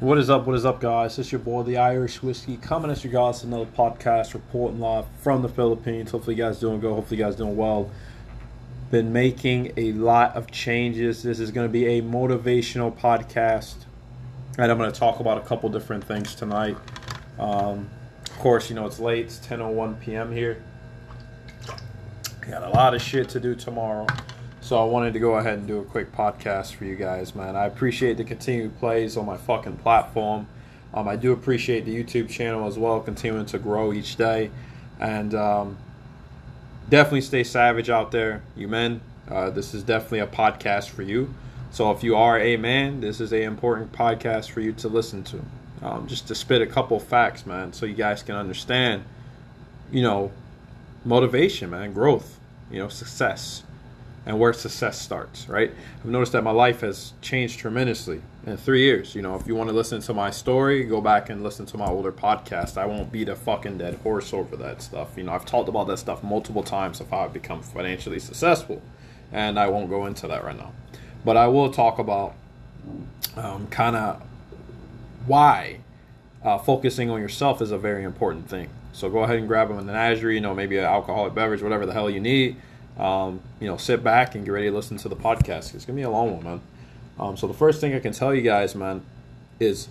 What is up? What is up, guys? It's your boy, the Irish Whiskey, coming at you guys another podcast, reporting live from the Philippines. Hopefully, you guys doing good. Hopefully, you guys doing well. Been making a lot of changes. This is going to be a motivational podcast, and I'm going to talk about a couple different things tonight. Um, of course, you know it's late. It's 10:01 p.m. here. Got a lot of shit to do tomorrow. So I wanted to go ahead and do a quick podcast for you guys, man. I appreciate the continued plays on my fucking platform. Um, I do appreciate the YouTube channel as well, continuing to grow each day. And um, definitely stay savage out there, you men. Uh, this is definitely a podcast for you. So if you are a man, this is a important podcast for you to listen to. Um, just to spit a couple facts, man, so you guys can understand, you know, motivation, man, growth, you know, success and where success starts, right? I've noticed that my life has changed tremendously in three years. You know, if you want to listen to my story, go back and listen to my older podcast. I won't beat a fucking dead horse over that stuff. You know, I've talked about that stuff multiple times of how I've become financially successful, and I won't go into that right now. But I will talk about um, kind of why uh, focusing on yourself is a very important thing. So go ahead and grab a menagerie, you know, maybe an alcoholic beverage, whatever the hell you need um, you know, sit back and get ready to listen to the podcast. It's gonna be a long one, man. Um, so the first thing I can tell you guys, man, is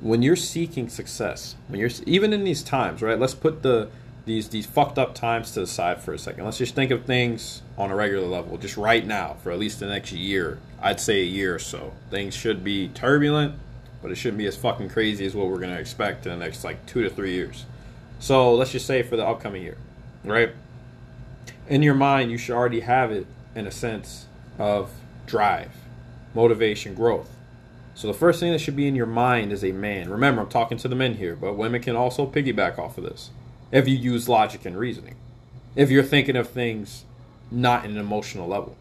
when you're seeking success, when you're even in these times, right? Let's put the these these fucked up times to the side for a second. Let's just think of things on a regular level, just right now for at least the next year. I'd say a year or so. Things should be turbulent, but it shouldn't be as fucking crazy as what we're gonna expect in the next like two to three years. So let's just say for the upcoming year, right? In your mind, you should already have it in a sense of drive, motivation, growth. So the first thing that should be in your mind as a man, remember, I'm talking to the men here, but women can also piggyback off of this if you use logic and reasoning. If you're thinking of things not in an emotional level.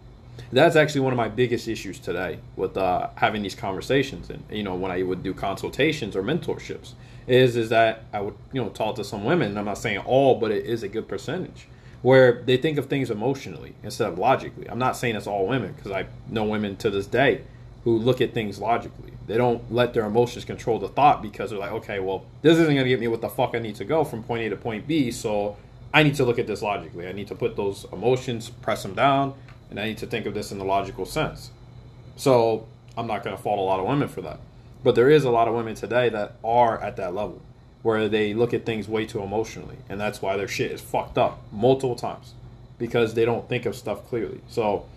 That's actually one of my biggest issues today with uh, having these conversations, and you know when I would do consultations or mentorships, is is that I would you know talk to some women. I'm not saying all, but it is a good percentage where they think of things emotionally instead of logically. I'm not saying it's all women because I know women to this day who look at things logically. They don't let their emotions control the thought because they're like, okay, well, this isn't going to get me what the fuck I need to go from point A to point B, so I need to look at this logically. I need to put those emotions, press them down, and I need to think of this in the logical sense. So I'm not going to fault a lot of women for that. But there is a lot of women today that are at that level where they look at things way too emotionally, and that's why their shit is fucked up multiple times because they don't think of stuff clearly. So,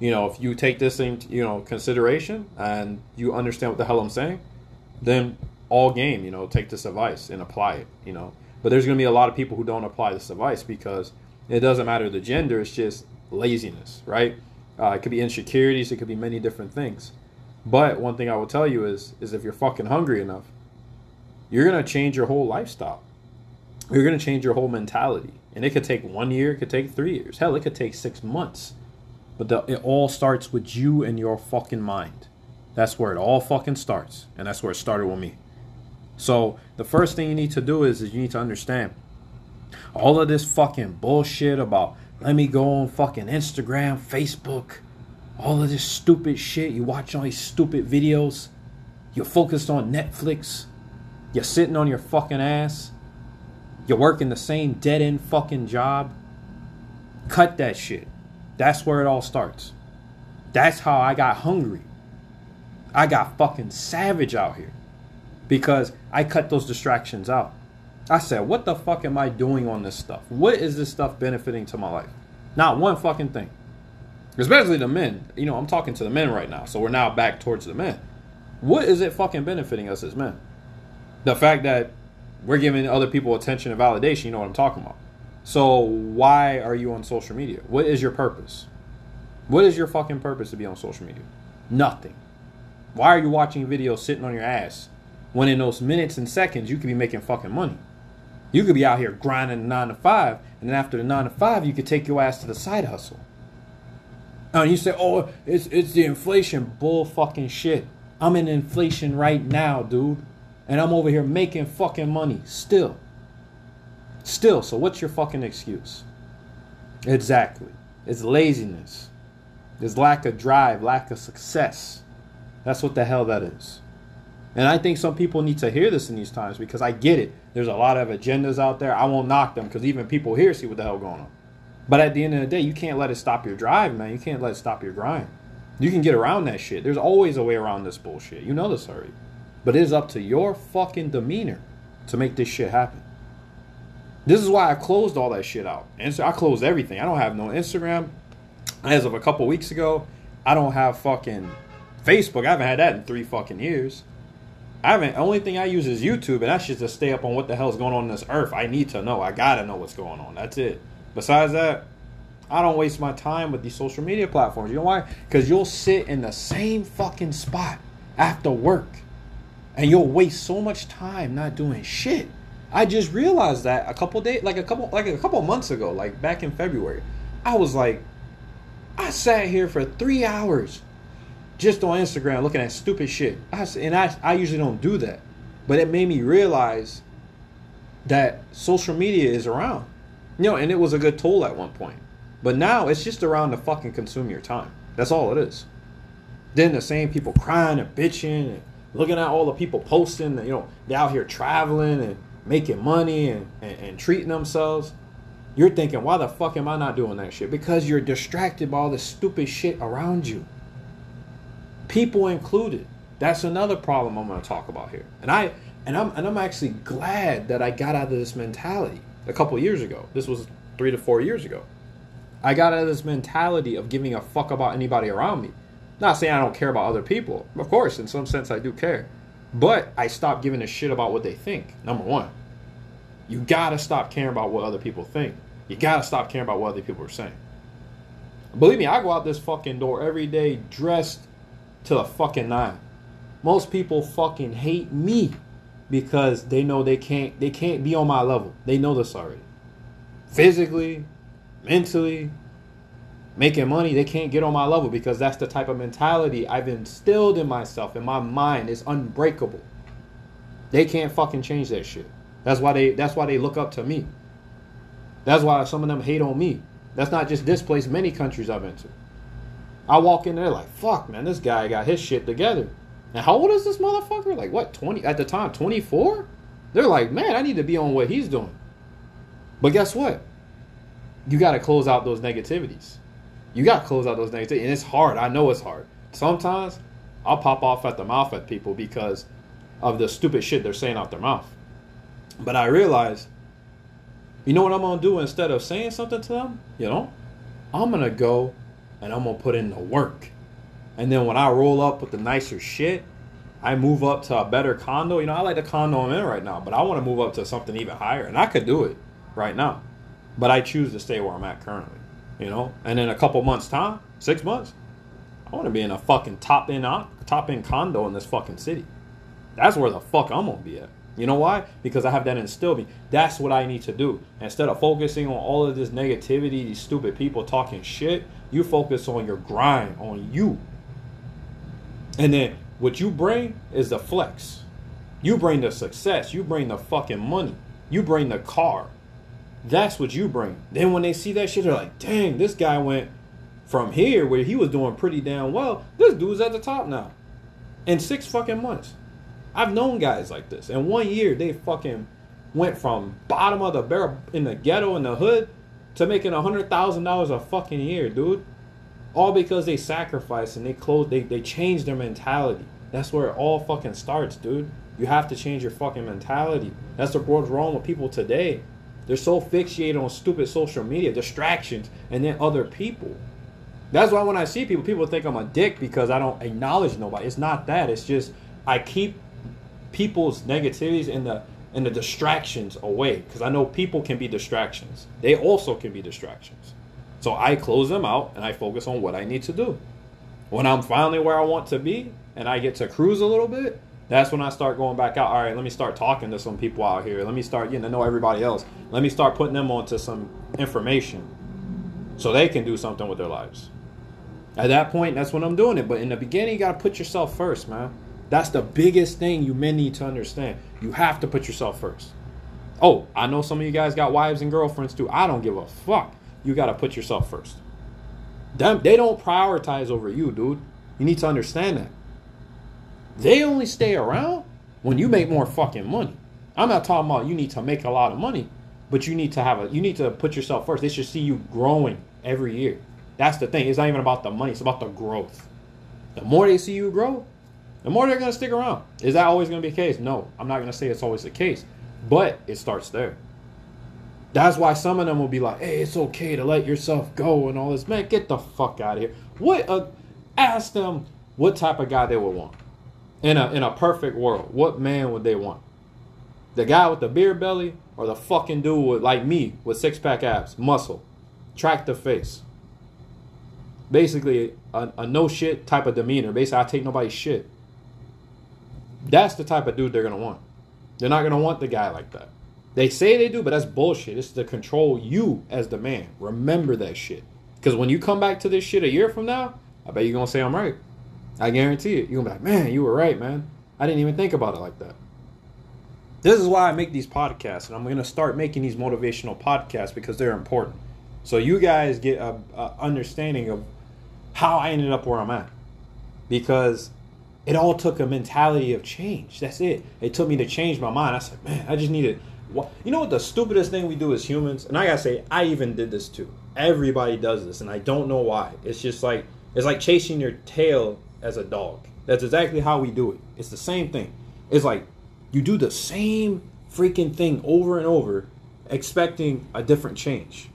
you know, if you take this into you know consideration and you understand what the hell I'm saying, then all game, you know, take this advice and apply it. You know, but there's going to be a lot of people who don't apply this advice because it doesn't matter the gender; it's just laziness, right? Uh, it could be insecurities, it could be many different things. But one thing I will tell you is, is if you're fucking hungry enough, you're going to change your whole lifestyle. You're going to change your whole mentality. And it could take one year, it could take three years. Hell, it could take six months. But the, it all starts with you and your fucking mind. That's where it all fucking starts. And that's where it started with me. So the first thing you need to do is, is you need to understand all of this fucking bullshit about let me go on fucking Instagram, Facebook, all of this stupid shit. You watch all these stupid videos. You're focused on Netflix. You're sitting on your fucking ass. You're working the same dead end fucking job. Cut that shit. That's where it all starts. That's how I got hungry. I got fucking savage out here because I cut those distractions out. I said, what the fuck am I doing on this stuff? What is this stuff benefiting to my life? Not one fucking thing. Especially the men. You know, I'm talking to the men right now. So we're now back towards the men. What is it fucking benefiting us as men? The fact that we're giving other people attention and validation, you know what I'm talking about. So why are you on social media? What is your purpose? What is your fucking purpose to be on social media? Nothing. Why are you watching videos sitting on your ass when in those minutes and seconds you could be making fucking money? You could be out here grinding nine to five, and then after the nine to five, you could take your ass to the side hustle. And you say, "Oh, it's it's the inflation, bull fucking shit." I'm in inflation right now, dude. And I'm over here making fucking money still. Still, so what's your fucking excuse? Exactly. It's laziness. It's lack of drive, lack of success. That's what the hell that is. And I think some people need to hear this in these times because I get it. There's a lot of agendas out there. I won't knock them because even people here see what the hell going on. But at the end of the day, you can't let it stop your drive, man. You can't let it stop your grind. You can get around that shit. There's always a way around this bullshit. You know this already. But it is up to your fucking demeanor to make this shit happen. This is why I closed all that shit out. And so I closed everything. I don't have no Instagram. As of a couple weeks ago, I don't have fucking Facebook. I haven't had that in three fucking years. I haven't. Only thing I use is YouTube, and that's just to stay up on what the hell's going on in this earth. I need to know. I gotta know what's going on. That's it. Besides that, I don't waste my time with these social media platforms. You know why? Because you'll sit in the same fucking spot after work, and you'll waste so much time not doing shit. I just realized that a couple days, like a couple, like a couple months ago, like back in February, I was like, I sat here for three hours just on Instagram looking at stupid shit. I, and I, I usually don't do that. But it made me realize that social media is around. You know, and it was a good tool at one point. But now it's just around to fucking consume your time. That's all it is. Then the same people crying and bitching and looking at all the people posting, you know, they're out here traveling and making money and, and, and treating themselves. You're thinking, why the fuck am I not doing that shit? Because you're distracted by all the stupid shit around you people included. That's another problem I'm going to talk about here. And I and I'm and I'm actually glad that I got out of this mentality a couple years ago. This was 3 to 4 years ago. I got out of this mentality of giving a fuck about anybody around me. Not saying I don't care about other people. Of course, in some sense I do care. But I stop giving a shit about what they think. Number 1. You got to stop caring about what other people think. You got to stop caring about what other people are saying. Believe me, I go out this fucking door every day dressed to the fucking nine. Most people fucking hate me because they know they can't they can't be on my level. They know this already. Physically, mentally, making money, they can't get on my level because that's the type of mentality I've instilled in myself in my mind. It's unbreakable. They can't fucking change that shit. That's why they that's why they look up to me. That's why some of them hate on me. That's not just this place, many countries I've been to. I walk in there like, fuck, man, this guy got his shit together. And how old is this motherfucker? Like, what, 20, at the time, 24? They're like, man, I need to be on what he's doing. But guess what? You got to close out those negativities. You got to close out those negativities. And it's hard. I know it's hard. Sometimes I'll pop off at the mouth at people because of the stupid shit they're saying out their mouth. But I realize, you know what I'm to do instead of saying something to them? You know? I'm to go and I'm gonna put in the work. And then when I roll up with the nicer shit, I move up to a better condo. You know, I like the condo I'm in right now, but I want to move up to something even higher, and I could do it right now. But I choose to stay where I'm at currently. You know, and in a couple months' time, six months, I want to be in a fucking top end top end condo in this fucking city. That's where the fuck I'm gonna be at. You know why? Because I have that instilled me. That's what I need to do. Instead of focusing on all of this negativity, these stupid people talking shit, you focus on your grind, on you. And then what you bring is the flex. You bring the success. You bring the fucking money. You bring the car. That's what you bring. Then when they see that shit, they're like, dang, this guy went from here where he was doing pretty damn well. This dude's at the top now. In six fucking months. I've known guys like this. In one year, they fucking went from bottom of the barrel in the ghetto in the hood to making a hundred thousand dollars a fucking year, dude. All because they sacrificed and they closed they, they changed their mentality. That's where it all fucking starts, dude. You have to change your fucking mentality. That's what's wrong with people today. They're so fixated on stupid social media, distractions, and then other people. That's why when I see people, people think I'm a dick because I don't acknowledge nobody. It's not that. It's just I keep people's negativities and the and the distractions away because I know people can be distractions. They also can be distractions. So I close them out and I focus on what I need to do. When I'm finally where I want to be and I get to cruise a little bit, that's when I start going back out. All right, let me start talking to some people out here. Let me start getting to know everybody else. Let me start putting them onto some information so they can do something with their lives. At that point, that's when I'm doing it. But in the beginning, you got to put yourself first, man. That's the biggest thing you men need to understand. You have to put yourself first. Oh, I know some of you guys got wives and girlfriends too. I don't give a fuck. You got to put yourself first. Them, they don't prioritize over you, dude. You need to understand that. They only stay around when you make more fucking money. I'm not talking about you need to make a lot of money, but you need to have a you need to put yourself first. They should see you growing every year. That's the thing. It's not even about the money, it's about the growth. The more they see you grow, the more they're gonna stick around. Is that always gonna be the case? No. I'm not gonna say it's always the case. But it starts there. That's why some of them will be like, hey, it's okay to let yourself go and all this. Man, get the fuck out of here. What uh, ask them what type of guy they would want. In a in a perfect world, what man would they want? The guy with the beer belly or the fucking dude with like me with six pack abs, muscle, track the face. Basically a, a no shit type of demeanor. Basically I take nobody's shit. That's the type of dude they're gonna want. They're not gonna want the guy like that. They say they do, but that's bullshit. It's to control you as the man. Remember that shit. Because when you come back to this shit a year from now, I bet you're gonna say I'm right. I guarantee it. You're gonna be like, man, you were right, man. I didn't even think about it like that. This is why I make these podcasts, and I'm gonna start making these motivational podcasts because they're important. So you guys get a, a understanding of how I ended up where I'm at. Because it all took a mentality of change. That's it. It took me to change my mind. I said, man, I just needed. You know what the stupidest thing we do as humans? And I gotta say, I even did this too. Everybody does this, and I don't know why. It's just like it's like chasing your tail as a dog. That's exactly how we do it. It's the same thing. It's like you do the same freaking thing over and over, expecting a different change.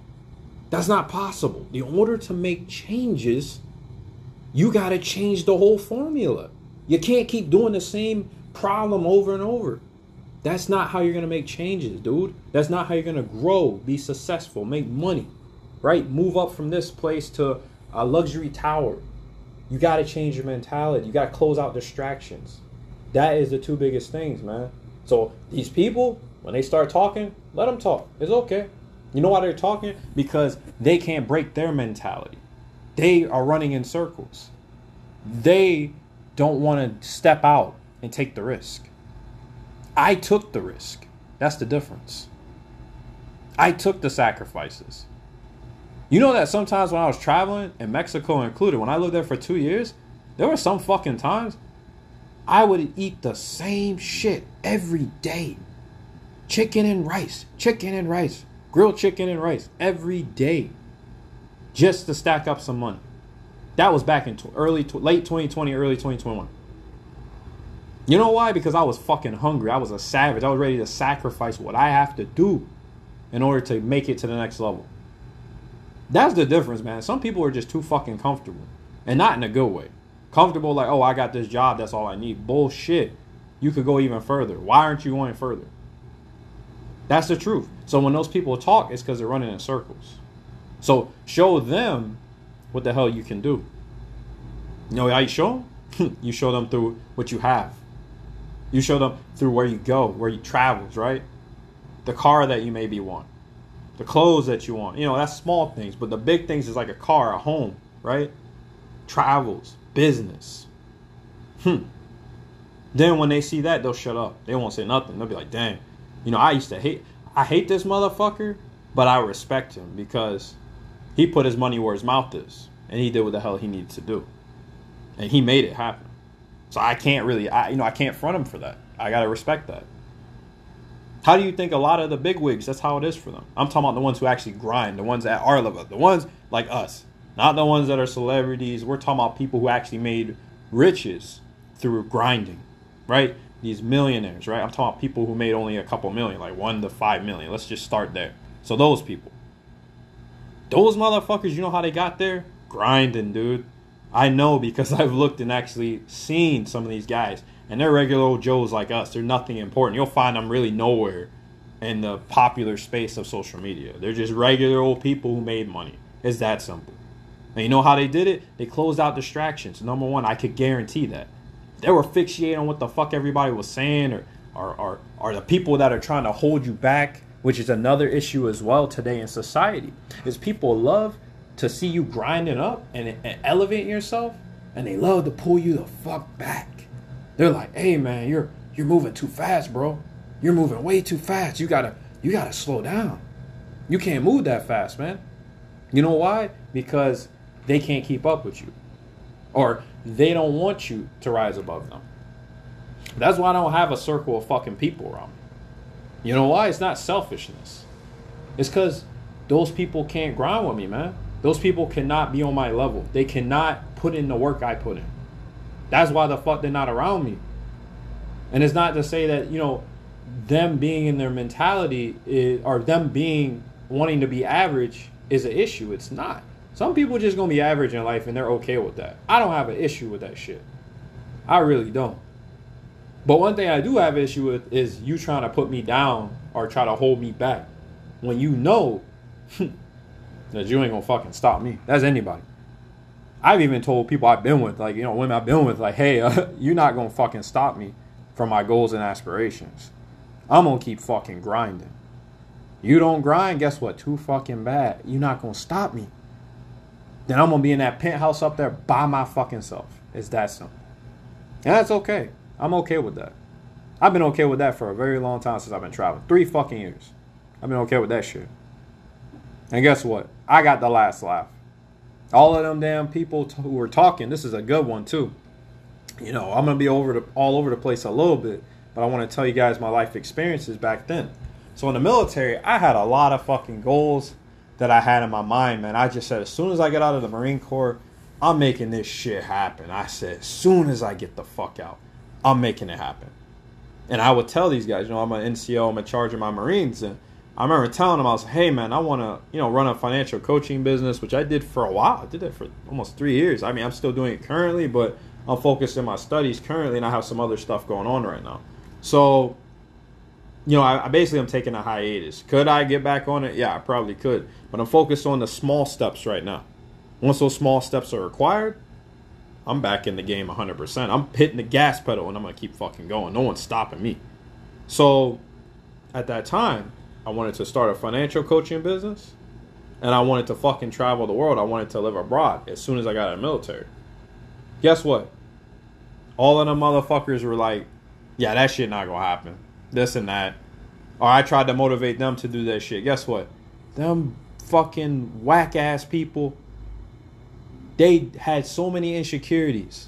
That's not possible. In order to make changes, you got to change the whole formula. You can't keep doing the same problem over and over. That's not how you're going to make changes, dude. That's not how you're going to grow, be successful, make money, right? Move up from this place to a luxury tower. You got to change your mentality. You got to close out distractions. That is the two biggest things, man. So these people, when they start talking, let them talk. It's okay. You know why they're talking? Because they can't break their mentality. They are running in circles. They don't want to step out and take the risk. I took the risk. That's the difference. I took the sacrifices. You know that sometimes when I was traveling, in Mexico included, when I lived there for two years, there were some fucking times I would eat the same shit every day. Chicken and rice, chicken and rice, grilled chicken and rice every day, just to stack up some money. That was back in early, late 2020, early 2021. You know why? Because I was fucking hungry. I was a savage. I was ready to sacrifice what I have to do in order to make it to the next level. That's the difference, man. Some people are just too fucking comfortable. And not in a good way. Comfortable, like, oh, I got this job, that's all I need. Bullshit. You could go even further. Why aren't you going further? That's the truth. So when those people talk, it's because they're running in circles. So show them what the hell you can do. You know how you show them? you show them through what you have. You show them through where you go, where you travels, right? The car that you maybe want, the clothes that you want. You know, that's small things, but the big things is like a car, a home, right? Travels, business. Hmm. Then when they see that, they'll shut up. They won't say nothing. They'll be like, "Damn, you know, I used to hate. I hate this motherfucker, but I respect him because he put his money where his mouth is, and he did what the hell he needed to do, and he made it happen. So I can't really, I you know, I can't front him for that. I gotta respect that. How do you think a lot of the big wigs? That's how it is for them. I'm talking about the ones who actually grind, the ones at our level, the ones like us, not the ones that are celebrities. We're talking about people who actually made riches through grinding, right? These millionaires, right? I'm talking about people who made only a couple million, like one to five million. Let's just start there. So those people, those motherfuckers, you know how they got there? Grinding, dude. I know because I've looked and actually seen some of these guys and they're regular old Joes like us. They're nothing important. You'll find them really nowhere in the popular space of social media. They're just regular old people who made money. It's that simple. And you know how they did it? They closed out distractions. Number one, I could guarantee that. They were fixated on what the fuck everybody was saying or or, or, or the people that are trying to hold you back, which is another issue as well today in society. Is people love to see you grinding up and, and elevating yourself, and they love to pull you the fuck back. They're like, "Hey man, you're you're moving too fast, bro. You're moving way too fast. You gotta you gotta slow down. You can't move that fast, man. You know why? Because they can't keep up with you, or they don't want you to rise above them. That's why I don't have a circle of fucking people around me. You know why? It's not selfishness. It's because those people can't grind with me, man. Those people cannot be on my level. They cannot put in the work I put in. That's why the fuck they're not around me. And it's not to say that, you know, them being in their mentality is, or them being wanting to be average is an issue. It's not. Some people just gonna be average in life and they're okay with that. I don't have an issue with that shit. I really don't. But one thing I do have issue with is you trying to put me down or try to hold me back when you know that you ain't gonna fucking stop me. That's anybody. I've even told people I've been with, like, you know, women I've been with, like, hey, uh, you're not gonna fucking stop me from my goals and aspirations. I'm gonna keep fucking grinding. You don't grind, guess what? Too fucking bad. You're not gonna stop me. Then I'm gonna be in that penthouse up there by my fucking self. It's that simple. And that's okay. I'm okay with that. I've been okay with that for a very long time since I've been traveling. Three fucking years. I've been okay with that shit. And guess what? I got the last laugh. All of them damn people t- who were talking, this is a good one too. You know, I'm gonna be over the, all over the place a little bit, but I want to tell you guys my life experiences back then. So in the military, I had a lot of fucking goals that I had in my mind, man. I just said as soon as I get out of the Marine Corps, I'm making this shit happen. I said as soon as I get the fuck out, I'm making it happen. And I would tell these guys, you know, I'm an NCO, I'm in charge of my Marines, and I remember telling them, I was hey man, I want to, you know, run a financial coaching business, which I did for a while. I did that for almost three years. I mean, I'm still doing it currently, but I'm focused in my studies currently, and I have some other stuff going on right now. So, you know, I, I basically am taking a hiatus. Could I get back on it? Yeah, I probably could, but I'm focused on the small steps right now. Once those small steps are required, I'm back in the game 100%. I'm hitting the gas pedal, and I'm gonna keep fucking going. No one's stopping me. So, at that time I wanted to start a financial coaching business, and I wanted to fucking travel the world. I wanted to live abroad as soon as I got out of the military. Guess what? All of them motherfuckers were like, "Yeah, that shit not gonna happen." This and that. Or I tried to motivate them to do that shit. Guess what? Them fucking whack ass people. They had so many insecurities.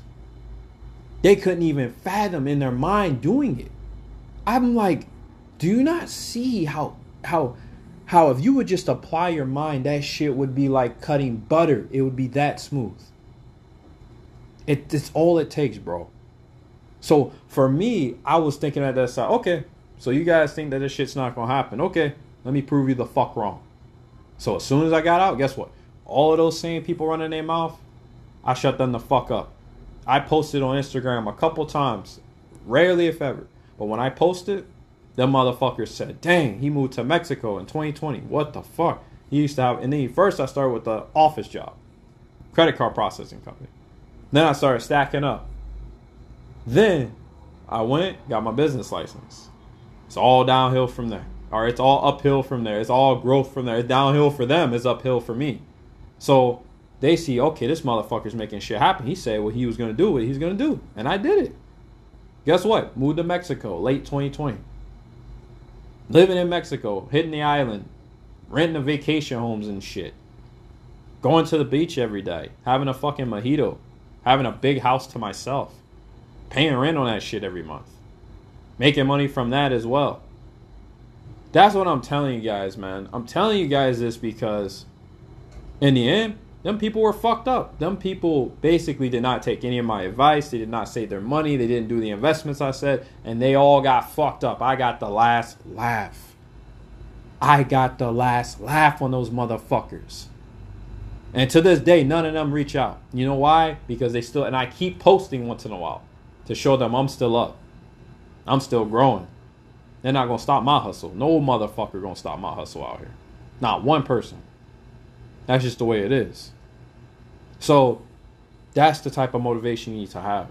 They couldn't even fathom in their mind doing it. I'm like, do you not see how how how if you would just apply your mind, that shit would be like cutting butter. It would be that smooth. It, it's all it takes, bro. So for me, I was thinking at that side, okay, so you guys think that this shit's not gonna happen. Okay, let me prove you the fuck wrong. So as soon as I got out, guess what? All of those same people running their mouth, I shut them the fuck up. I posted on Instagram a couple times, rarely if ever. But when I posted, them motherfuckers said, dang, he moved to Mexico in 2020. What the fuck? He used to have, and then first I started with the office job, credit card processing company. Then I started stacking up. Then I went, got my business license. It's all downhill from there. Or it's all uphill from there. It's all growth from there. It's downhill for them. It's uphill for me. So they see, okay, this motherfucker's making shit happen. He said what he was gonna do, what he's gonna do. And I did it. Guess what? Moved to Mexico late 2020 living in Mexico, hitting the island, renting the vacation homes and shit, going to the beach every day, having a fucking mojito, having a big house to myself, paying rent on that shit every month, making money from that as well. That's what I'm telling you guys, man. I'm telling you guys this because in the end, them people were fucked up. Them people basically did not take any of my advice. They did not save their money. They didn't do the investments I said, and they all got fucked up. I got the last laugh. I got the last laugh on those motherfuckers. And to this day, none of them reach out. You know why? Because they still, and I keep posting once in a while to show them I'm still up. I'm still growing. They're not gonna stop my hustle. No motherfucker gonna stop my hustle out here. Not one person. That's just the way it is. So that's the type of motivation you need to have.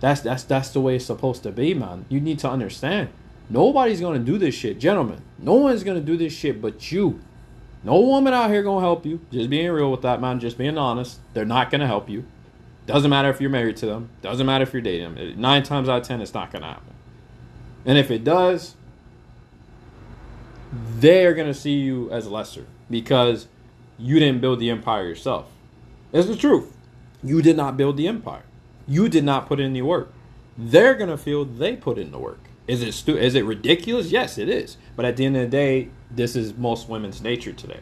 That's that's that's the way it's supposed to be, man. You need to understand. Nobody's gonna do this shit, gentlemen. No one's gonna do this shit but you. No woman out here gonna help you. Just being real with that, man. Just being honest. They're not gonna help you. Doesn't matter if you're married to them. Doesn't matter if you're dating them. Nine times out of ten, it's not gonna happen. And if it does, they are gonna see you as lesser because you didn't build the empire yourself. It's the truth. You did not build the empire. You did not put in the work. they're gonna feel they put in the work. Is it stu- is it ridiculous? Yes, it is. But at the end of the day, this is most women's nature today.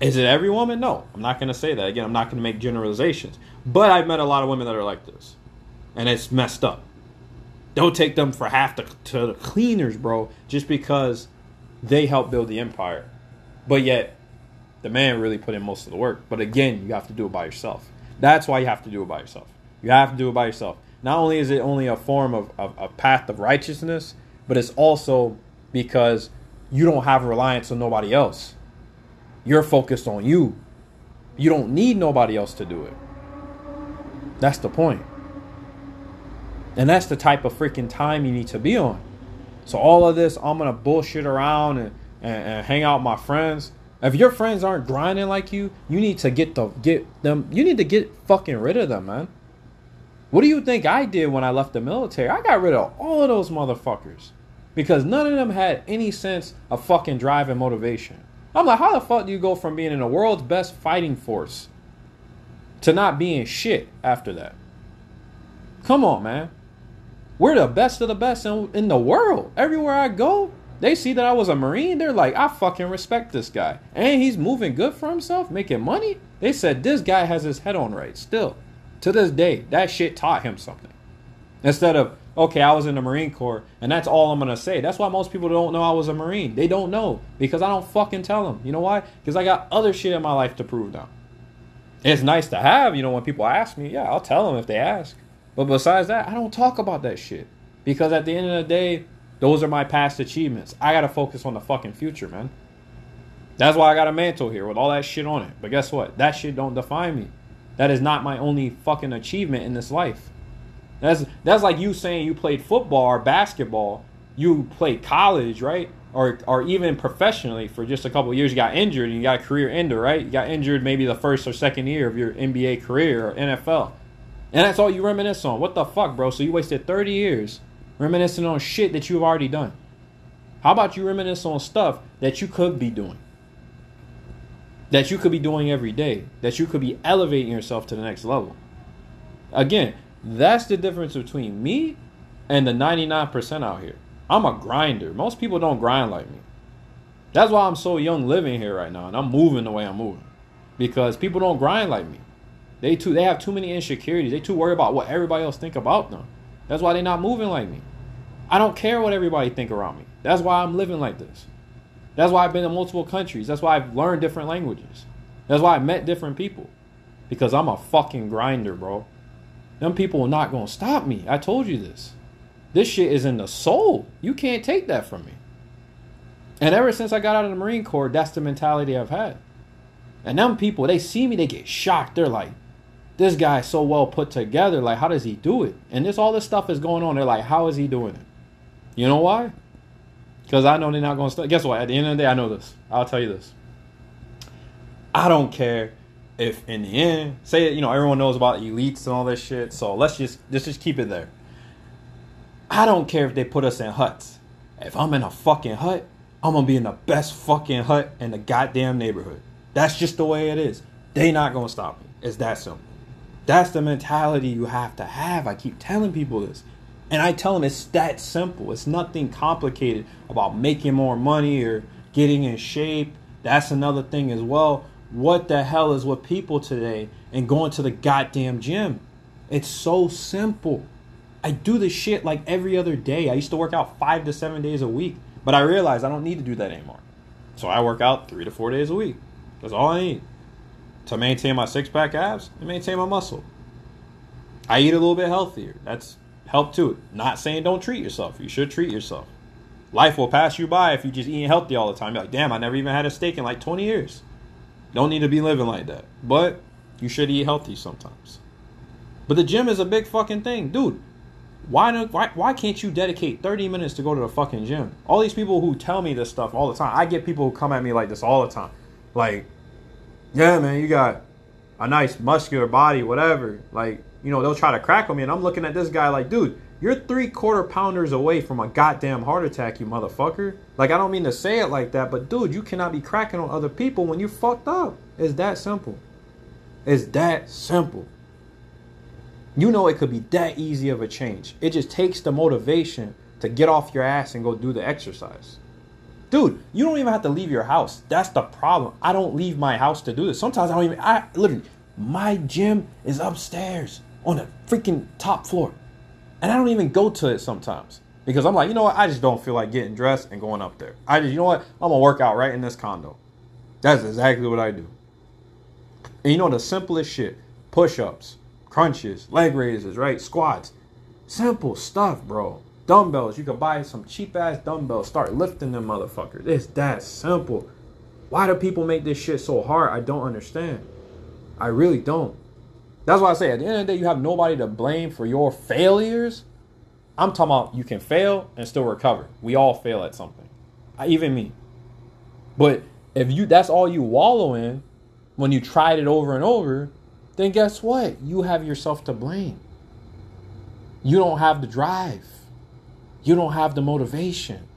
Is it every woman? No, I'm not gonna say that. Again, I'm not gonna make generalizations. But I've met a lot of women that are like this, and it's messed up. Don't take them for half the, to the cleaners, bro, just because they helped build the empire. But yet, the man really put in most of the work. But again, you have to do it by yourself. That's why you have to do it by yourself. You have to do it by yourself. Not only is it only a form of, of a path of righteousness, but it's also because you don't have reliance on nobody else. You're focused on you. You don't need nobody else to do it. That's the point. And that's the type of freaking time you need to be on. So all of this, I'm gonna bullshit around and, and, and hang out with my friends. If your friends aren't grinding like you, you need to get the get them. You need to get fucking rid of them, man. What do you think I did when I left the military? I got rid of all of those motherfuckers because none of them had any sense of fucking drive and motivation. I'm like, how the fuck do you go from being in the world's best fighting force to not being shit after that? Come on, man. We're the best of the best in, in the world. Everywhere I go, they see that I was a Marine. They're like, I fucking respect this guy. And he's moving good for himself, making money. They said this guy has his head on right still. To this day, that shit taught him something. Instead of, okay, I was in the Marine Corps, and that's all I'm gonna say. That's why most people don't know I was a Marine. They don't know because I don't fucking tell them. You know why? Because I got other shit in my life to prove now. It's nice to have, you know, when people ask me, yeah, I'll tell them if they ask. But besides that, I don't talk about that shit. Because at the end of the day, those are my past achievements. I gotta focus on the fucking future, man. That's why I got a mantle here with all that shit on it. But guess what? That shit don't define me. That is not my only fucking achievement in this life. That's that's like you saying you played football or basketball, you played college, right? Or or even professionally for just a couple years, you got injured and you got a career ender, right? You got injured maybe the first or second year of your NBA career or NFL. And that's all you reminisce on. What the fuck, bro? So you wasted 30 years reminiscing on shit that you've already done. How about you reminisce on stuff that you could be doing? That you could be doing every day. That you could be elevating yourself to the next level. Again, that's the difference between me and the 99% out here. I'm a grinder. Most people don't grind like me. That's why I'm so young living here right now and I'm moving the way I'm moving. Because people don't grind like me. They too they have too many insecurities. They too worry about what everybody else think about them. That's why they're not moving like me. I don't care what everybody think around me. That's why I'm living like this. That's why I've been in multiple countries. That's why I've learned different languages. That's why I met different people. Because I'm a fucking grinder, bro. Them people are not gonna stop me. I told you this. This shit is in the soul. You can't take that from me. And ever since I got out of the Marine Corps, that's the mentality I've had. And them people, they see me, they get shocked. They're like, this guy's so well put together. Like, how does he do it? And this all this stuff is going on. They're like, how is he doing it? You know why? Because I know they're not going to stop. Guess what? At the end of the day, I know this. I'll tell you this. I don't care if in the end, say you know everyone knows about elites and all this shit. So let's just let's just keep it there. I don't care if they put us in huts. If I'm in a fucking hut, I'm gonna be in the best fucking hut in the goddamn neighborhood. That's just the way it is. They not gonna stop me. It's that simple. That's the mentality you have to have. I keep telling people this. And I tell them it's that simple. It's nothing complicated about making more money or getting in shape. That's another thing as well. What the hell is with people today and going to the goddamn gym? It's so simple. I do this shit like every other day. I used to work out five to seven days a week, but I realized I don't need to do that anymore. So I work out three to four days a week. That's all I need to maintain my six pack abs and maintain my muscle. I eat a little bit healthier. That's help too. Not saying don't treat yourself. You should treat yourself. Life will pass you by if you just eating healthy all the time. You're like, damn, I never even had a steak in like 20 years. Don't need to be living like that. But you should eat healthy sometimes. But the gym is a big fucking thing, dude. Why not? Why, why can't you dedicate 30 minutes to go to the fucking gym? All these people who tell me this stuff all the time. I get people who come at me like this all the time. Like, yeah, man, you got a nice muscular body, whatever. Like, you know, they'll try to crack on me, and I'm looking at this guy like, dude, you're three quarter pounders away from a goddamn heart attack, you motherfucker. Like, I don't mean to say it like that, but dude, you cannot be cracking on other people when you fucked up. It's that simple. It's that simple. You know it could be that easy of a change. It just takes the motivation to get off your ass and go do the exercise. Dude, you don't even have to leave your house. That's the problem. I don't leave my house to do this. Sometimes I don't even I literally my gym is upstairs on the freaking top floor. And I don't even go to it sometimes. Because I'm like, you know what? I just don't feel like getting dressed and going up there. I just, you know what? I'm gonna work out right in this condo. That's exactly what I do. And you know the simplest shit: push-ups, crunches, leg raises, right? Squats. Simple stuff, bro. Dumbbells. You can buy some cheap ass dumbbells. Start lifting them motherfuckers. It's that simple. Why do people make this shit so hard? I don't understand. I really don't. That's why I say at the end of the day, you have nobody to blame for your failures. I'm talking about you can fail and still recover. We all fail at something, I, even me. But if you that's all you wallow in when you tried it over and over, then guess what? You have yourself to blame. You don't have the drive. You don't have the motivation.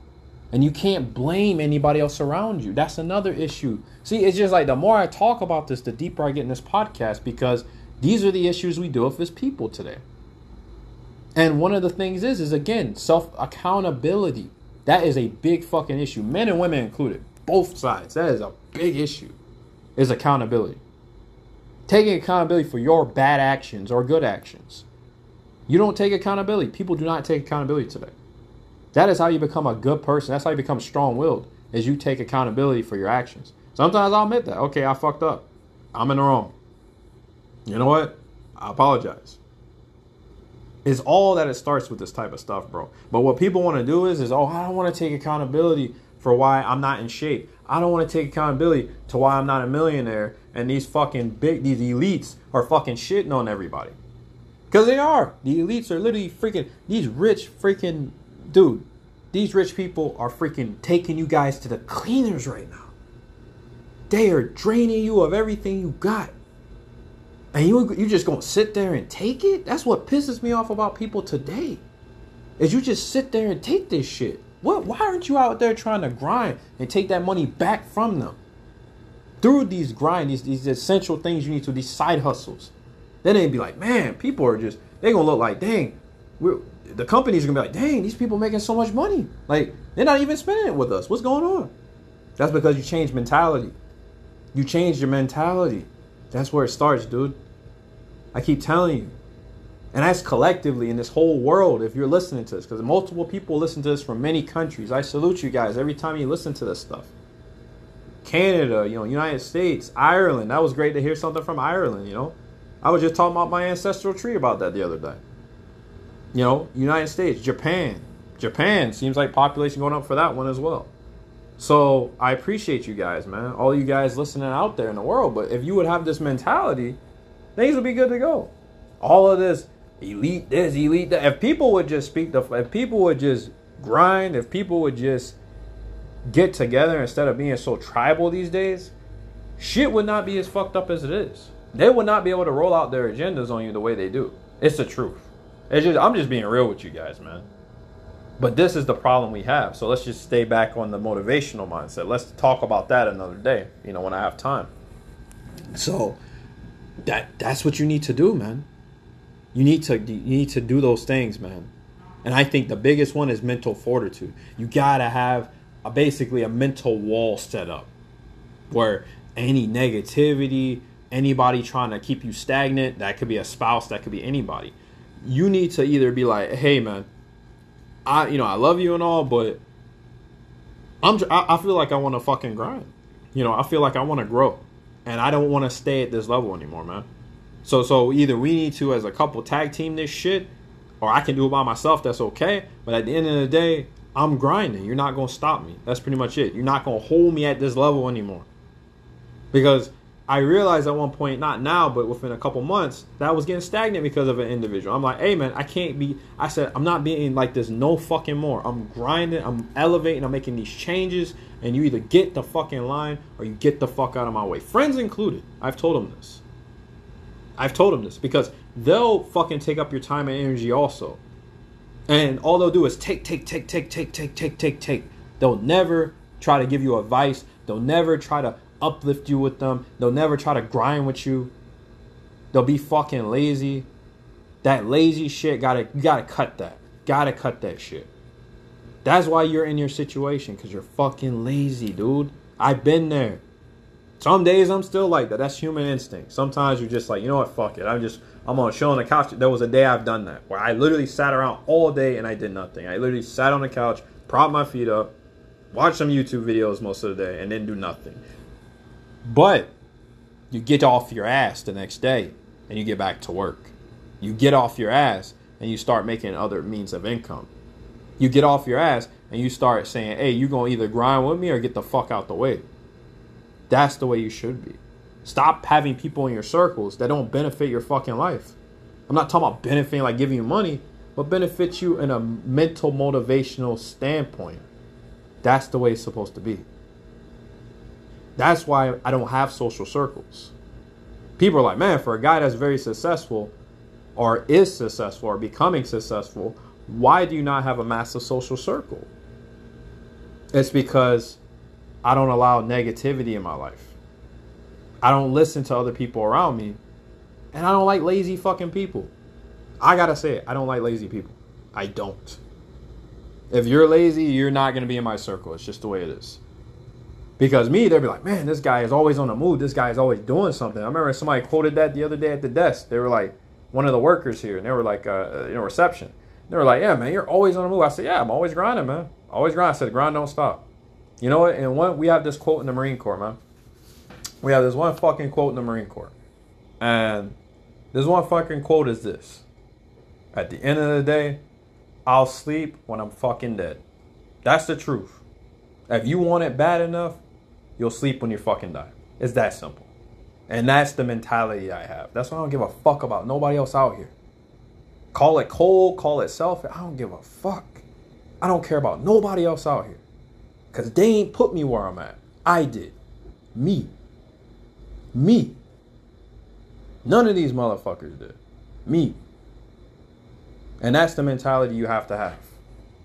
And you can't blame anybody else around you. That's another issue. See, it's just like the more I talk about this, the deeper I get in this podcast because these are the issues we deal with as people today. And one of the things is, is again, self accountability. That is a big fucking issue, men and women included, both sides. That is a big issue. Is accountability. Taking accountability for your bad actions or good actions. You don't take accountability. People do not take accountability today. That is how you become a good person. That's how you become strong-willed. Is you take accountability for your actions. Sometimes I'll admit that. Okay, I fucked up. I'm in the wrong. You know what? I apologize It's all that it starts with this type of stuff, bro. But what people want to do is, is oh, I don't want to take accountability for why I'm not in shape. I don't want to take accountability to why I'm not a millionaire. And these fucking big, these elites are fucking shitting on everybody. Because they are. The elites are literally freaking, these rich freaking, dude, these rich people are freaking taking you guys to the cleaners right now. They are draining you of everything you got. And you you just gonna sit there and take it? That's what pisses me off about people today. Is you just sit there and take this shit. What why aren't you out there trying to grind and take that money back from them? Through these grind, these, these essential things you need to, these side hustles. Then they'd be like, man, people are just they gonna look like, dang, we're the company's gonna be like, dang, these people making so much money. Like, they're not even spending it with us. What's going on? That's because you changed mentality. You changed your mentality. That's where it starts, dude. I keep telling you. And that's collectively in this whole world, if you're listening to this, because multiple people listen to this from many countries. I salute you guys every time you listen to this stuff. Canada, you know, United States, Ireland. That was great to hear something from Ireland, you know. I was just talking about my ancestral tree about that the other day. You know, United States, Japan. Japan seems like population going up for that one as well. So I appreciate you guys, man. All you guys listening out there in the world. But if you would have this mentality, things would be good to go. All of this elite this, elite that. If people would just speak the, if people would just grind, if people would just get together instead of being so tribal these days, shit would not be as fucked up as it is. They would not be able to roll out their agendas on you the way they do. It's the truth. It's just I'm just being real with you guys, man. But this is the problem we have. So let's just stay back on the motivational mindset. Let's talk about that another day, you know, when I have time. So that that's what you need to do, man. You need to you need to do those things, man. And I think the biggest one is mental fortitude. You got to have a, basically a mental wall set up where any negativity, anybody trying to keep you stagnant, that could be a spouse, that could be anybody. You need to either be like, "Hey, man, I you know I love you and all, but I'm I, I feel like I want to fucking grind. You know, I feel like I want to grow, and I don't want to stay at this level anymore, man. So so either we need to as a couple tag team this shit, or I can do it by myself. That's okay. But at the end of the day, I'm grinding. You're not gonna stop me. That's pretty much it. You're not gonna hold me at this level anymore. Because I realized at one point, not now, but within a couple months, that I was getting stagnant because of an individual. I'm like, hey man, I can't be. I said, I'm not being like this no fucking more. I'm grinding, I'm elevating, I'm making these changes, and you either get the fucking line or you get the fuck out of my way. Friends included. I've told them this. I've told them this because they'll fucking take up your time and energy also. And all they'll do is take, take, take, take, take, take, take, take, take. They'll never try to give you advice. They'll never try to uplift you with them. They'll never try to grind with you. They'll be fucking lazy. That lazy shit gotta you gotta cut that. Gotta cut that shit. That's why you're in your situation, because you're fucking lazy, dude. I've been there. Some days I'm still like that. That's human instinct. Sometimes you're just like, you know what, fuck it. I'm just I'm gonna chill on the couch. There was a day I've done that where I literally sat around all day and I did nothing. I literally sat on the couch, propped my feet up, watched some YouTube videos most of the day, and then do nothing. But you get off your ass the next day and you get back to work. You get off your ass and you start making other means of income. You get off your ass and you start saying, hey, you're going to either grind with me or get the fuck out the way. That's the way you should be. Stop having people in your circles that don't benefit your fucking life. I'm not talking about benefiting like giving you money, but benefit you in a mental motivational standpoint. That's the way it's supposed to be. That's why I don't have social circles. People are like, man, for a guy that's very successful or is successful or becoming successful, why do you not have a massive social circle? It's because I don't allow negativity in my life. I don't listen to other people around me. And I don't like lazy fucking people. I gotta say it. I don't like lazy people. I don't. If you're lazy, you're not gonna be in my circle. It's just the way it is. Because me, they'd be like, man, this guy is always on the move. This guy is always doing something. I remember somebody quoted that the other day at the desk. They were like, one of the workers here, and they were like, uh, you know, reception. They were like, yeah, man, you're always on the move. I said, yeah, I'm always grinding, man. Always grind. I said, grind don't stop. You know what? And one, we have this quote in the Marine Corps, man. We have this one fucking quote in the Marine Corps. And this one fucking quote is this. At the end of the day, I'll sleep when I'm fucking dead. That's the truth. If you want it bad enough, you'll sleep when you fucking die. It's that simple. And that's the mentality I have. That's why I don't give a fuck about nobody else out here. Call it cold, call it selfish. I don't give a fuck. I don't care about nobody else out here. Because they ain't put me where I'm at. I did. Me. Me. None of these motherfuckers did. Me. And that's the mentality you have to have.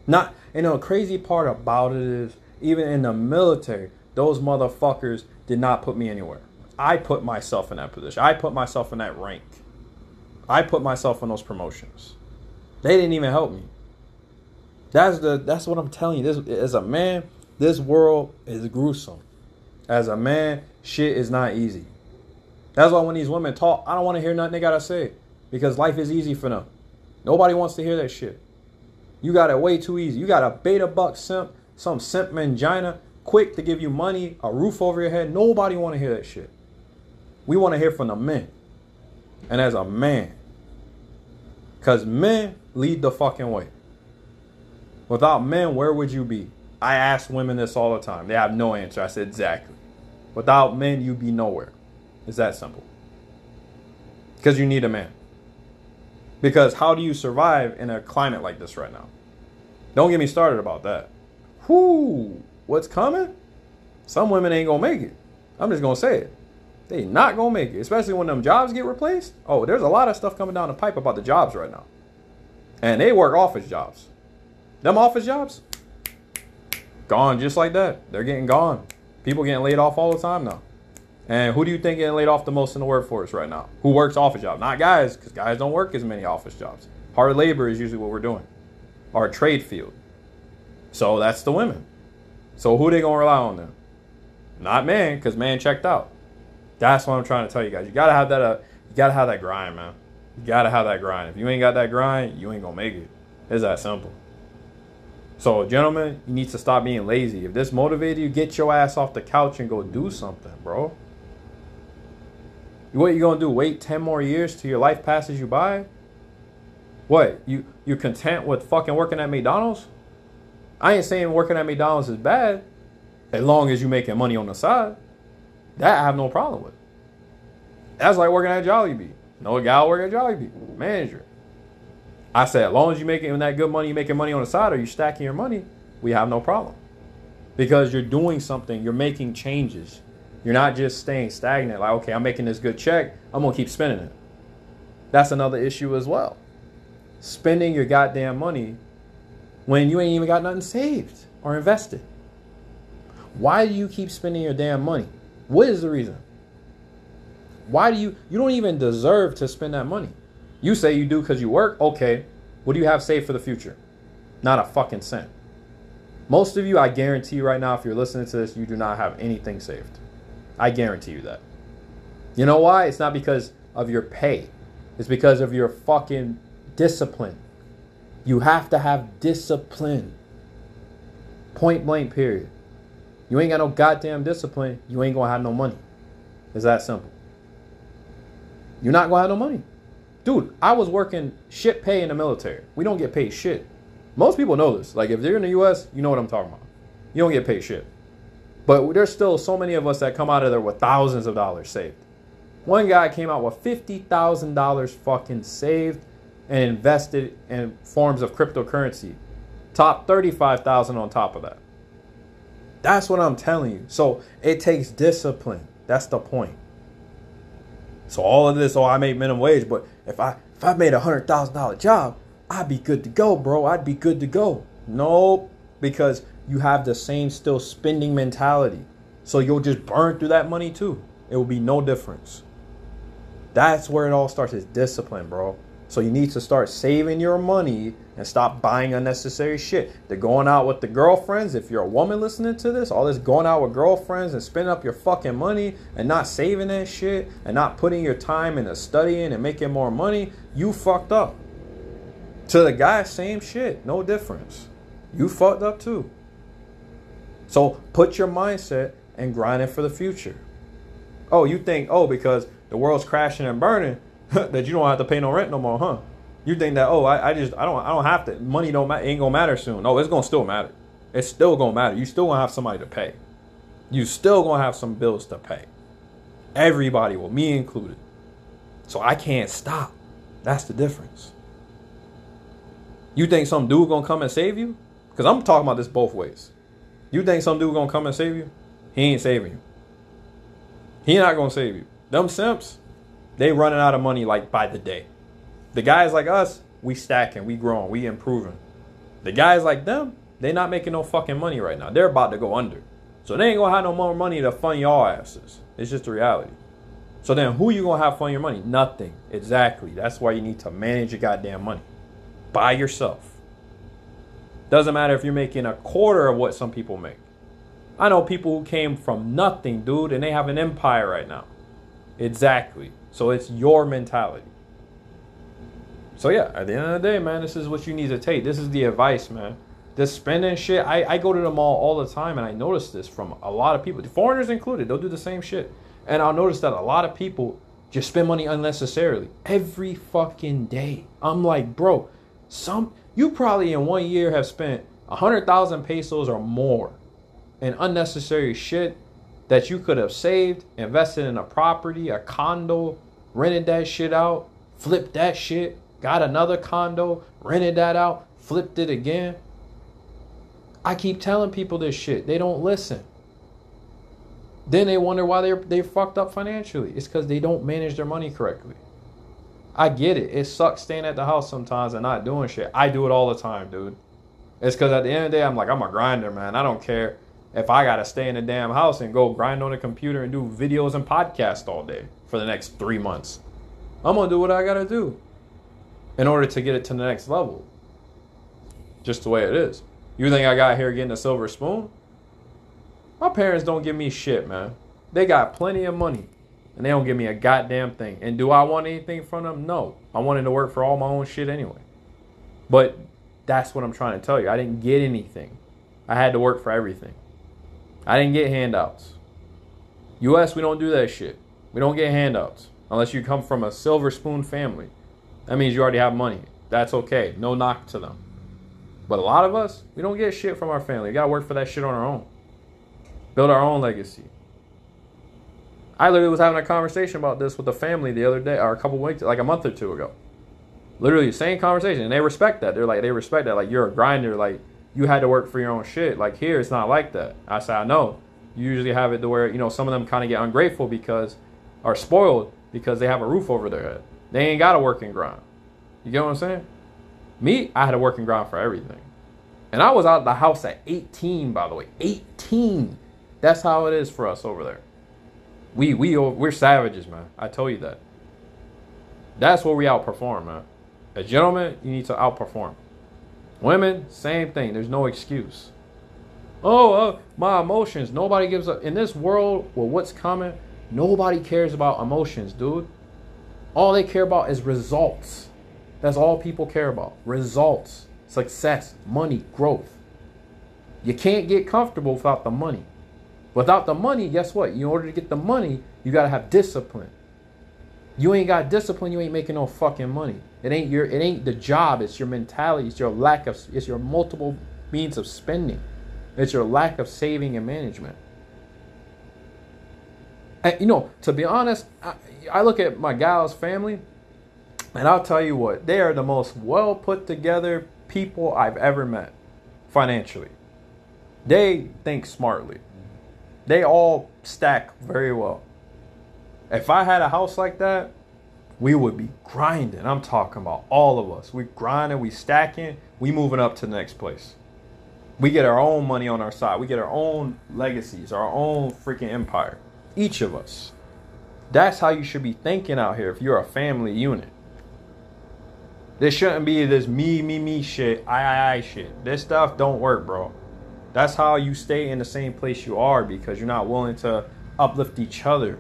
Not, you know, crazy part about it is, even in the military, those motherfuckers did not put me anywhere. I put myself in that position. I put myself in that rank. I put myself in those promotions. They didn't even help me. That's the that's what I'm telling you. This as a man, this world is gruesome. As a man, shit is not easy. That's why when these women talk, I don't want to hear nothing they gotta say. Because life is easy for them. Nobody wants to hear that shit. You got it way too easy. You got a beta buck simp, some simp mangina, quick to give you money, a roof over your head. Nobody want to hear that shit. We want to hear from the men. And as a man, because men lead the fucking way. Without men, where would you be? I ask women this all the time. They have no answer. I said, exactly. Without men, you'd be nowhere. It's that simple. Because you need a man. Because how do you survive in a climate like this right now? Don't get me started about that. Whoo, what's coming? Some women ain't gonna make it. I'm just gonna say it. They not gonna make it, especially when them jobs get replaced. Oh, there's a lot of stuff coming down the pipe about the jobs right now, and they work office jobs. Them office jobs, gone just like that. They're getting gone. People getting laid off all the time now. And who do you think getting laid off the most in the workforce right now? Who works office jobs? Not guys, because guys don't work as many office jobs. Hard labor is usually what we're doing, our trade field. So that's the women. So who they gonna rely on then? Not man, because man checked out. That's what I'm trying to tell you guys. You gotta have that. Uh, you gotta have that grind, man. You gotta have that grind. If you ain't got that grind, you ain't gonna make it. It's that simple. So, gentlemen, you need to stop being lazy. If this motivated you, get your ass off the couch and go do something, bro. What you gonna do? Wait ten more years till your life passes you by? What you you content with fucking working at McDonald's? I ain't saying working at McDonald's is bad, as long as you making money on the side. That I have no problem with. That's like working at Jollibee. No guy work at Jollibee, manager. I said, as long as you're making that good money, you're making money on the side, or you're stacking your money, we have no problem. Because you're doing something, you're making changes. You're not just staying stagnant, like, okay, I'm making this good check, I'm gonna keep spending it. That's another issue as well. Spending your goddamn money when you ain't even got nothing saved or invested. Why do you keep spending your damn money? What is the reason? Why do you you don't even deserve to spend that money? You say you do because you work. Okay. What do you have saved for the future? Not a fucking cent. Most of you, I guarantee you right now, if you're listening to this, you do not have anything saved. I guarantee you that. You know why? It's not because of your pay, it's because of your fucking discipline. You have to have discipline. Point blank, period. You ain't got no goddamn discipline, you ain't gonna have no money. It's that simple. You're not gonna have no money. Dude, I was working shit pay in the military. We don't get paid shit. Most people know this. Like if they're in the US, you know what I'm talking about. You don't get paid shit. But there's still so many of us that come out of there with thousands of dollars saved. One guy came out with $50,000 fucking saved and invested in forms of cryptocurrency. Top 35,000 on top of that. That's what I'm telling you. So it takes discipline. That's the point. So all of this, oh, I made minimum wage, but if I if I made a hundred thousand dollar job, I'd be good to go, bro. I'd be good to go. Nope, because you have the same still spending mentality. So you'll just burn through that money too. It will be no difference. That's where it all starts is discipline, bro. So you need to start saving your money and stop buying unnecessary shit. They're going out with the girlfriends. If you're a woman listening to this, all this going out with girlfriends and spending up your fucking money and not saving that shit and not putting your time into studying and making more money, you fucked up. To the guy, same shit, no difference. You fucked up too. So put your mindset and grind it for the future. Oh, you think, oh, because the world's crashing and burning, that you don't have to pay no rent no more, huh? You think that, oh, I, I just I don't I don't have to money don't ain't gonna matter soon. No, it's gonna still matter. It's still gonna matter. You still gonna have somebody to pay. You still gonna have some bills to pay. Everybody will, me included. So I can't stop. That's the difference. You think some dude gonna come and save you? Because I'm talking about this both ways. You think some dude gonna come and save you? He ain't saving you. He not gonna save you. Them simps, they running out of money like by the day. The guys like us, we stacking, we growing, we improving. The guys like them, they not making no fucking money right now. They're about to go under. So they ain't gonna have no more money to fund y'all asses. It's just the reality. So then who you gonna have fund your money? Nothing. Exactly. That's why you need to manage your goddamn money. By yourself. Doesn't matter if you're making a quarter of what some people make. I know people who came from nothing, dude, and they have an empire right now. Exactly. So it's your mentality. So yeah, at the end of the day, man, this is what you need to take. This is the advice, man. This spending shit, I, I go to the mall all the time and I notice this from a lot of people, foreigners included, they'll do the same shit. And I'll notice that a lot of people just spend money unnecessarily every fucking day. I'm like, bro, some you probably in one year have spent a hundred thousand pesos or more in unnecessary shit that you could have saved, invested in a property, a condo, rented that shit out, flipped that shit, got another condo, rented that out, flipped it again. I keep telling people this shit. They don't listen. Then they wonder why they're they fucked up financially. It's because they don't manage their money correctly. I get it. It sucks staying at the house sometimes and not doing shit. I do it all the time, dude. It's because at the end of the day, I'm like, I'm a grinder, man. I don't care if I gotta stay in the damn house and go grind on a computer and do videos and podcasts all day for the next three months. I'm gonna do what I gotta do in order to get it to the next level. Just the way it is. You think I got here getting a silver spoon? My parents don't give me shit, man. They got plenty of money and they don't give me a goddamn thing. And do I want anything from them? No. I wanted to work for all my own shit anyway. But that's what I'm trying to tell you. I didn't get anything. I had to work for everything. I didn't get handouts. US, we don't do that shit. We don't get handouts unless you come from a silver spoon family. That means you already have money. That's okay. No knock to them. But a lot of us, we don't get shit from our family. We gotta work for that shit on our own. Build our own legacy. I literally was having a conversation about this with a family the other day, or a couple weeks, like a month or two ago. Literally, same conversation, and they respect that. They're like, they respect that. Like, you're a grinder. Like, you had to work for your own shit. Like here, it's not like that. I said, I know. You usually have it to where you know some of them kind of get ungrateful because, are spoiled because they have a roof over their head. They ain't got a working grind. You get what I'm saying? Me, I had a working grind for everything, and I was out of the house at 18. By the way, 18. That's how it is for us over there. We we oh, we're savages, man. I tell you that. That's where we outperform, man. As gentlemen, you need to outperform. Women, same thing. There's no excuse. Oh, uh, my emotions. Nobody gives up. In this world, well, what's coming, nobody cares about emotions, dude. All they care about is results. That's all people care about. Results, success, money, growth. You can't get comfortable without the money. Without the money, guess what? In order to get the money, you gotta have discipline. You ain't got discipline, you ain't making no fucking money. It ain't your it ain't the job, it's your mentality, it's your lack of it's your multiple means of spending. It's your lack of saving and management. And, you know, to be honest, I, I look at my gal's family, and I'll tell you what, they are the most well put together people I've ever met financially. They think smartly. They all stack very well. If I had a house like that, we would be grinding. I'm talking about all of us. We grinding, we stacking, we moving up to the next place. We get our own money on our side. We get our own legacies, our own freaking empire. Each of us. That's how you should be thinking out here if you're a family unit. There shouldn't be this me, me, me shit, I, I, I shit. This stuff don't work, bro. That's how you stay in the same place you are because you're not willing to uplift each other.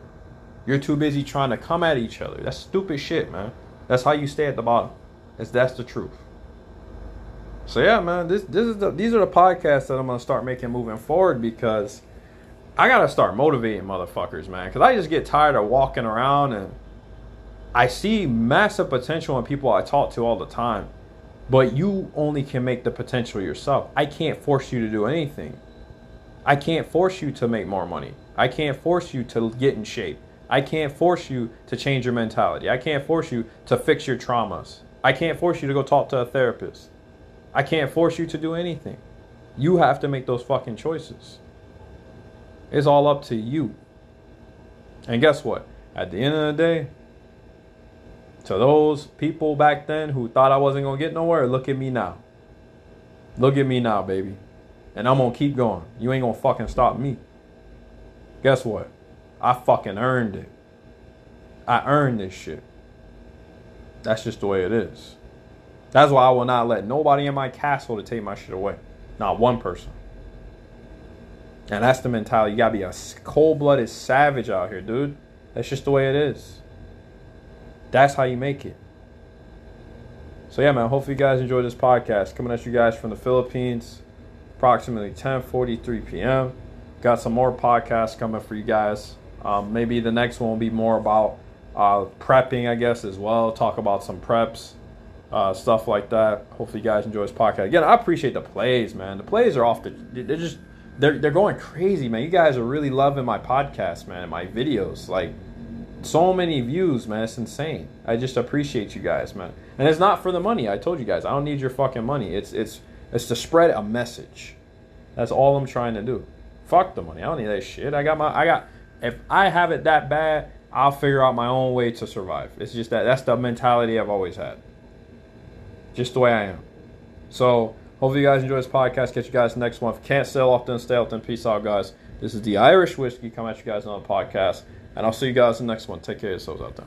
You're too busy trying to come at each other. That's stupid shit, man. That's how you stay at the bottom. That's that's the truth. So yeah, man, this this is the these are the podcasts that I'm gonna start making moving forward because I gotta start motivating motherfuckers, man. Because I just get tired of walking around and I see massive potential in people I talk to all the time, but you only can make the potential yourself. I can't force you to do anything. I can't force you to make more money. I can't force you to get in shape. I can't force you to change your mentality. I can't force you to fix your traumas. I can't force you to go talk to a therapist. I can't force you to do anything. You have to make those fucking choices. It's all up to you. And guess what? At the end of the day, to those people back then who thought I wasn't going to get nowhere, look at me now. Look at me now, baby. And I'm going to keep going. You ain't going to fucking stop me. Guess what? I fucking earned it. I earned this shit. That's just the way it is. That's why I will not let nobody in my castle to take my shit away. Not one person. And that's the mentality. You gotta be a cold blooded savage out here, dude. That's just the way it is. That's how you make it. So yeah, man. Hopefully you guys enjoyed this podcast. Coming at you guys from the Philippines, approximately 10:43 p.m. Got some more podcasts coming for you guys. Um, maybe the next one will be more about uh, prepping, I guess, as well. Talk about some preps, uh, stuff like that. Hopefully, you guys enjoy this podcast. Again, I appreciate the plays, man. The plays are off the. They're just they're they're going crazy, man. You guys are really loving my podcast, man, my videos. Like so many views, man. It's insane. I just appreciate you guys, man. And it's not for the money. I told you guys, I don't need your fucking money. It's it's it's to spread a message. That's all I'm trying to do. Fuck the money. I don't need that shit. I got my I got if I have it that bad, I'll figure out my own way to survive. It's just that that's the mentality I've always had. Just the way I am. So hopefully you guys enjoy this podcast. Catch you guys next you can't sail often, stay often. Peace out, guys. This is the Irish Whiskey coming at you guys on the podcast. And I'll see you guys in the next one. Take care of yourselves out there.